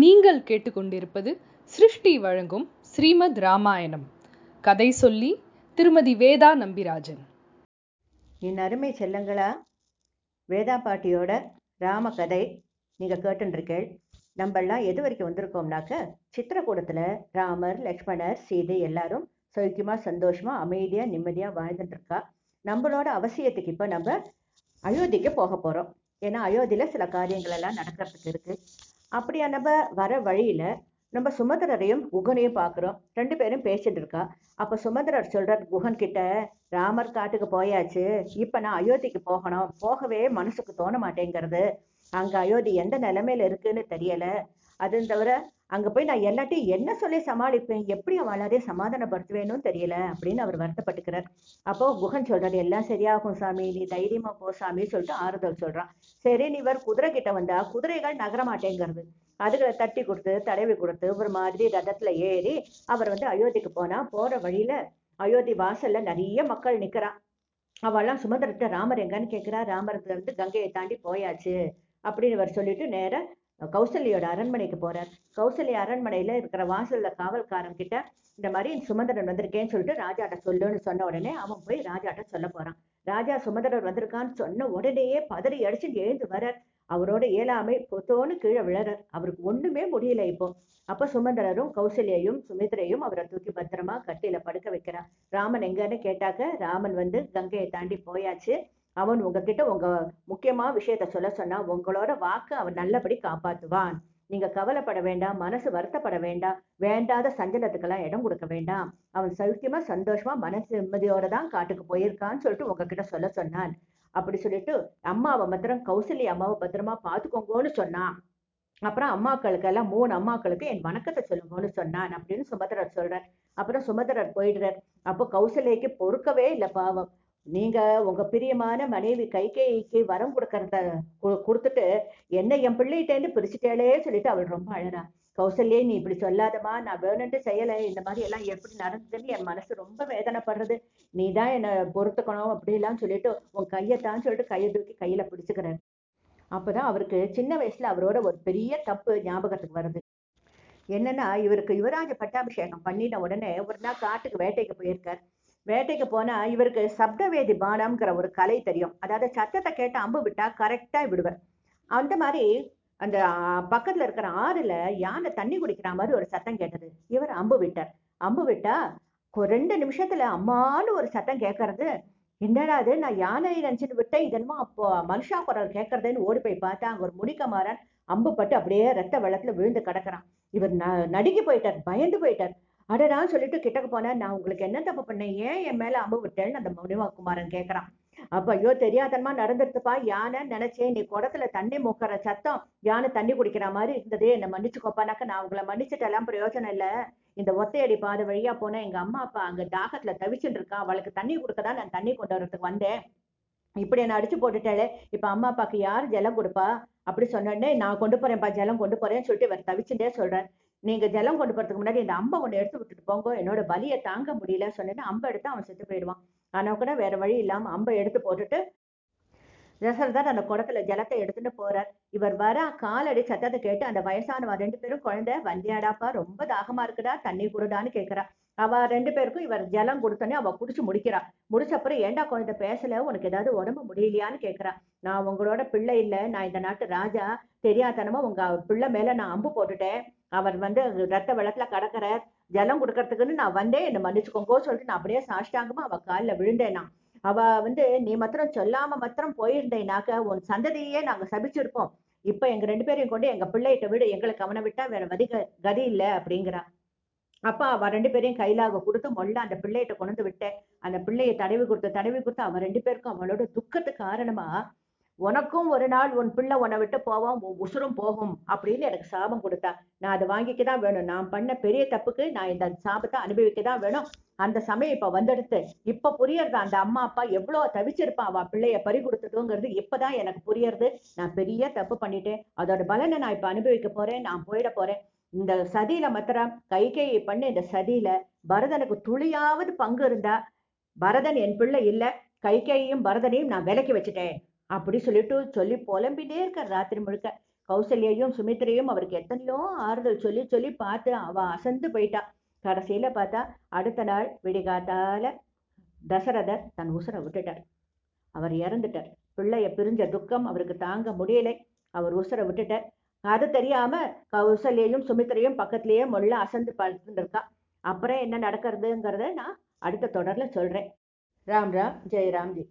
நீங்கள் கேட்டுக்கொண்டிருப்பது சிருஷ்டி வழங்கும் ஸ்ரீமத் ராமாயணம். கதை சொல்லி திருமதி வேதா நம்பிராஜன். என் அருமை செல்லங்களா வேதா பாட்டியோட ராம கதை நீங்கள் கேட்டுருக்கேள் நம்மெல்லாம் எது வரைக்கும் வந்திருக்கோம்னாக்க சித்திரக்கூடத்தில் ராமர் லக்ஷ்மணர் சீதை எல்லாரும் சௌக்கியமாக சந்தோஷமாக அமைதியாக நிம்மதியாக வாழ்ந்துட்டு இருக்கா நம்மளோட அவசியத்துக்கு இப்போ நம்ம அயோத்திக்கு போக போகிறோம் ஏன்னா அயோத்தியில் சில காரியங்கள் எல்லாம் நடக்கிறதுக்கு இருக்குது அப்படியா நம்ம வர வழியில் நம்ம சுமந்திரரையும் குகனையும் பார்க்குறோம். ரெண்டு பேரும் பேசிட்டு இருக்கா. அப்போ சுமந்திரர் சொல்கிறார் குகன் கிட்ட ராமர் காட்டுக்கு போயாச்சு. இப்போ நான் அயோத்திக்கு போகணும். போகவே மனசுக்கு தோண மாட்டேங்கிறது. அங்கே அயோத்தி எந்த நிலைமையில இருக்குன்னு தெரியலை. அது தவிர அங்கே போய் நான் எல்லாத்தையும் என்ன சொல்லி சமாளிப்பேன் எப்படி அவன் எல்லாரையும் சமாதானப்படுத்துவேன்னு தெரியல அப்படின்னு அவர் வருத்தப்பட்டுக்கிறார். அப்போ குகன் சொல்றாரு எல்லாம் சரியாகும் சாமி நீ தைரியமா போ சாமி சொல்லிட்டு ஆறுதல் சொல்றான். சரி நீ இவர் குதிரை கிட்ட வந்தா குதிரைகள் நகரமாட்டேங்கிறது அதுகளை தட்டி கொடுத்து தடவி கொடுத்து ஒரு மாதிரி ரதத்துல ஏறி அவர் வந்து அயோத்திக்கு போனா போற வழியில அயோத்தி வாசல்ல நிறைய மக்கள் நிக்கிறான். அவெல்லாம் சுமந்திரத்தை ராமர் எங்கன்னு கேட்கிறா ராமரத்துல இருந்து கங்கையை தாண்டி போயாச்சு அப்படின்னு இவர் சொல்லிட்டு நேர கௌசல்யோட அரண்மனைக்கு போறார். கௌசல்யா அரண்மனையில இருக்கிற வாசல்ல காவல்காரன் கிட்ட இந்த மாதிரி சுமந்திரன் வந்திருக்கேன்னு சொல்லிட்டு ராஜாட்ட சொல்லுன்னு சொன்ன உடனே அவன் போய் ராஜாட்ட சொல்ல போறான். ராஜா சுமந்திரர் வந்திருக்கான்னு சொன்ன உடனேயே பதறி அடிச்சு எழுந்து வரார் அவரோட இயலாமை பொத்தோன்னு கீழே விழறார். அவருக்கு ஒண்ணுமே முடியல இப்போ. அப்ப சுமந்திரரும் கௌசல்யையும் சுமித்ரையும் அவரை தூக்கி பத்திரமா கட்டில படுக்க வைக்கிறார். ராமன் எங்கன்னு கேட்டாக்க ராமன் வந்து கங்கையை தாண்டி போயாச்சு. அவன் உங்ககிட்ட உங்க முக்கியமான விஷயத்த சொல்ல சொன்னா உங்களோட வாக்கு அவன் நல்லபடி காப்பாத்துவான். நீங்க கவலைப்பட வேண்டாம் மனசு வருத்தப்பட வேண்டாம் வேண்டாத சஞ்சலத்துக்கெல்லாம் இடம் கொடுக்க வேண்டாம். அவன் சௌக்கியமா சந்தோஷமா மனசு நிம்மதியோட தான் காட்டுக்கு போயிருக்கான்னு சொல்லிட்டு உங்ககிட்ட சொல்ல சொன்னான். அப்படி சொல்லிட்டு அம்மாவை பத்திரம் கௌசல்ய அம்மாவை பத்திரமா பாத்துக்கோங்கன்னு சொன்னான். அப்புறம் அம்மாக்களுக்கு எல்லாம் மூணு அம்மாக்களுக்கு என் வணக்கத்தை சொல்லுங்கன்னு சொன்னான் அப்படின்னு சுமதரர் சொல்றார். அப்புறம் சுமதரர் போயிடுறார். அப்போ கௌசல்யக்கு பொறுக்கவே இல்லை பாவம். நீங்க உங்க பிரியமான மனைவி கைகேயிக்கு வரம் கொடுக்கறத கொடுத்துட்டு என்ன என் பிள்ளைகிட்டேருந்து பிரிச்சுட்டேளே சொல்லிட்டு அவள் ரொம்ப அழறா. கௌசல்யே நீ இப்படி சொல்லாதமா நான் வேணும்ட்டு செய்யலை இந்த மாதிரி எல்லாம் எப்படி நடந்ததுன்னு என் மனசு ரொம்ப வேதனைப்படுறது. நீ தான் என்னை பொறுத்துக்கணும் அப்படிலாம் சொல்லிட்டு உன் கையைத்தான் சொல்லிட்டு கையை தூக்கி கையில பிடிச்சுக்கிறேன் அப்பதான் அவருக்கு சின்ன வயசுல அவரோட ஒரு பெரிய தப்பு ஞாபகத்துக்கு வருது. என்னன்னா இவருக்கு யுவராஜ பட்டாபிஷேகம் பண்ணின உடனே ஒரு நாள் காட்டுக்கு வேட்டைக்கு போயிருக்கார். வேட்டைக்கு போனா இவருக்கு சப்தவேதி பானம்ங்கிற ஒரு கலை தெரியும். அதாவது சத்தத்தை கேட்டு அம்பு விட்டா கரெக்டா விடுவார். அந்த மாதிரி அந்த பக்கத்துல இருக்கிற ஆறுல யானை தண்ணி குடிக்கிற மாதிரி ஒரு சத்தம் கேட்டது. இவர் அம்பு விட்டார். அம்பு விட்டா ரெண்டு நிமிஷத்துல அம்மானு ஒரு சத்தம் கேட்கறது என்னடா அது நான் யானை நினைச்சிட்டு விட்டேன். இதென்னமோ அப்போ மனுஷா குரல் கேட்கறதுன்னு ஓடி போய் பார்த்தா அங்க ஒரு முடிக்கமாறன் அம்பு பட்டு அப்படியே ரத்த வெள்ளத்துல விழுந்து கிடக்குறான். இவர் ந நடுங்கி போயிட்டார். பயந்து போயிட்டார். அடடான்னு சொல்லிட்டு கிட்டக்கு போனேன் நான் உங்களுக்கு என்ன தப்பு பண்ணேன்? ஏன் என் மேல அம்பு விட்டேன்னு அந்த முனிவகுமாரன் கேட்கறான் அப்ப ஐயோ தெரியாதனமா நடந்துருத்துப்பா யானை நினைச்சேன் நீ குடத்துல தண்ணி மூக்கிற சத்தம் யானை தண்ணி குடிக்கிற மாதிரி இருந்தது என்னை மன்னிச்சுக்கோப்பானாக்க நான் உங்களை மன்னிச்சுட்டெல்லாம் பிரயோஜனம் இல்லை. இந்த ஒத்தையடி பாதை வழியா போனேன் எங்க அம்மா அப்பா அங்க தாகத்துல தவிச்சுட்டு இருக்கா அவளுக்கு தண்ணி கொடுக்கதான் நான் தண்ணி கொண்டு வரதுக்கு வந்தேன். இப்படி என்ன அடிச்சு போட்டுட்டாலே இப்ப அம்மா அப்பாக்கு யார் ஜலம் கொடுப்பா? அப்படி சொன்னோடனே நான் கொண்டு போறேன்ப்பா ஜலம் கொண்டு போறேன்னு சொல்லிட்டு இவர் தவிச்சுட்டே சொல்றேன் நீங்க ஜலம் கொண்டு போறதுக்கு முன்னாடி இந்த அம்பை ஒண்ணு எடுத்து விட்டுட்டு போங்க. என்னோட வலியை தாங்க முடியல. சொன்னேன்னா அம்பை எடுத்து அவன் செத்து போயிடுவான். ஆனா கூட வேற வழி இல்லாம அம்பை எடுத்து போட்டுட்டு தசரதர் அந்த குடத்துல ஜலத்தை எடுத்துட்டு போறார். இவர் வர காலடி சத்தத்தை கேட்டு அந்த வயசானவன் ரெண்டு பேரும் குழந்தை வந்தியாடாப்பா ரொம்ப தாகமா இருக்குடா தண்ணி கொடுடான்னு கேட்கிறா அவ ரெண்டு பேருக்கும் இவர் ஜலம் கொடுத்தோன்னே அவ குடிச்சு முடிக்கிறா. முடிச்ச அப்புறம் ஏண்டா குழந்தை பேசல? உனக்கு ஏதாவது உடம்பு முடியலையான்னு கேட்கிறா நான் உங்களோட பிள்ளை இல்லை. நான் இந்த நாட்டு ராஜா. தெரியாதனமா உங்க பிள்ளை மேல நான் அம்பு போட்டுட்டேன். அவர் வந்து ரத்த வெள்ளத்துல கடக்கிற ஜலம் கொடுக்கறதுக்குன்னு நான் வந்தேன் என்னை மன்னிச்சுக்கோங்கோ சொல்லிட்டு நான் அப்படியே சாஷ்டாங்கமா அவ காலில் விழுந்தேன். நான் அவ வந்து நீ மாத்திரம் சொல்லாம மாத்திரம் போயிருந்தேனாக்க உன் சந்ததியே நாங்க சபிச்சிருப்போம். இப்ப எங்க ரெண்டு பேரையும் கொண்டு எங்க பிள்ளைகிட்ட விடு எங்களை கவனம் விட்டா வேற வதி கதி இல்லை அப்படிங்கிறா. அப்ப அவ ரெண்டு பேரையும் கையிலாக கொடுத்து மொல்ல அந்த பிள்ளைகிட்ட கொண்டு விட்டேன். அந்த பிள்ளையை தடவி கொடுத்து தடவி கொடுத்து அவன் ரெண்டு பேருக்கும் அவளோட துக்கத்துக்கு காரணமா உனக்கும் ஒரு நாள் உன் பிள்ளை உன்னை விட்டு போவான் உசுரும் போகும் அப்படின்னு எனக்கு சாபம் கொடுத்தா. நான் அதை வாங்கிக்க தான் வேணும். நான் பண்ண பெரிய தப்புக்கு நான் இந்த சாபத்தை அனுபவிக்க தான் வேணும். அந்த சமயம் இப்ப வந்தெடுத்து இப்ப புரியறது அந்த அம்மா அப்பா எவ்வளவு தவிச்சிருப்பான் அவ பிள்ளைய பறி கொடுத்துட்டோங்கிறது இப்பதான் எனக்கு புரியறது. நான் பெரிய தப்பு பண்ணிட்டேன். அதோட பலனை நான் இப்ப அனுபவிக்க போறேன். நான் போயிட போறேன். இந்த சதியில மத்திரம் கைகையை பண்ண. இந்த சதியில பரதனுக்கு துளியாவது பங்கு இருந்தா பரதன் என் பிள்ளை இல்ல. கைகையையும் பரதனையும் நான் விலக்கி வச்சுட்டேன். அப்படி சொல்லிட்டு சொல்லி புலம்பிட்டே இருக்கார் ராத்திரி முழுக்க. கௌசல்யையும் சுமித்திரையும் அவருக்கு எத்தனையோ ஆறுதல் சொல்லி சொல்லி பார்த்து அவ அசந்து போயிட்டா. கடைசியில பார்த்தா அடுத்த நாள் விடிகாத்தால தசரதர் தன் உசுரை விட்டுட்டார். அவர் இறந்துட்டார். பிள்ளைய பிரிஞ்ச துக்கம் அவருக்கு தாங்க முடியலை. அவர் உசுரை விட்டுட்டார். அது தெரியாம கௌசல்யையும் சுமித்திரையும் பக்கத்திலேயே மொள்ள அசந்து பார்த்துருக்கா இருக்கா அப்புறம் என்ன நடக்கிறதுங்கிறத நான் அடுத்த தொடர்ல சொல்றேன். ராம் ராம் ஜெய் ராம்ஜி.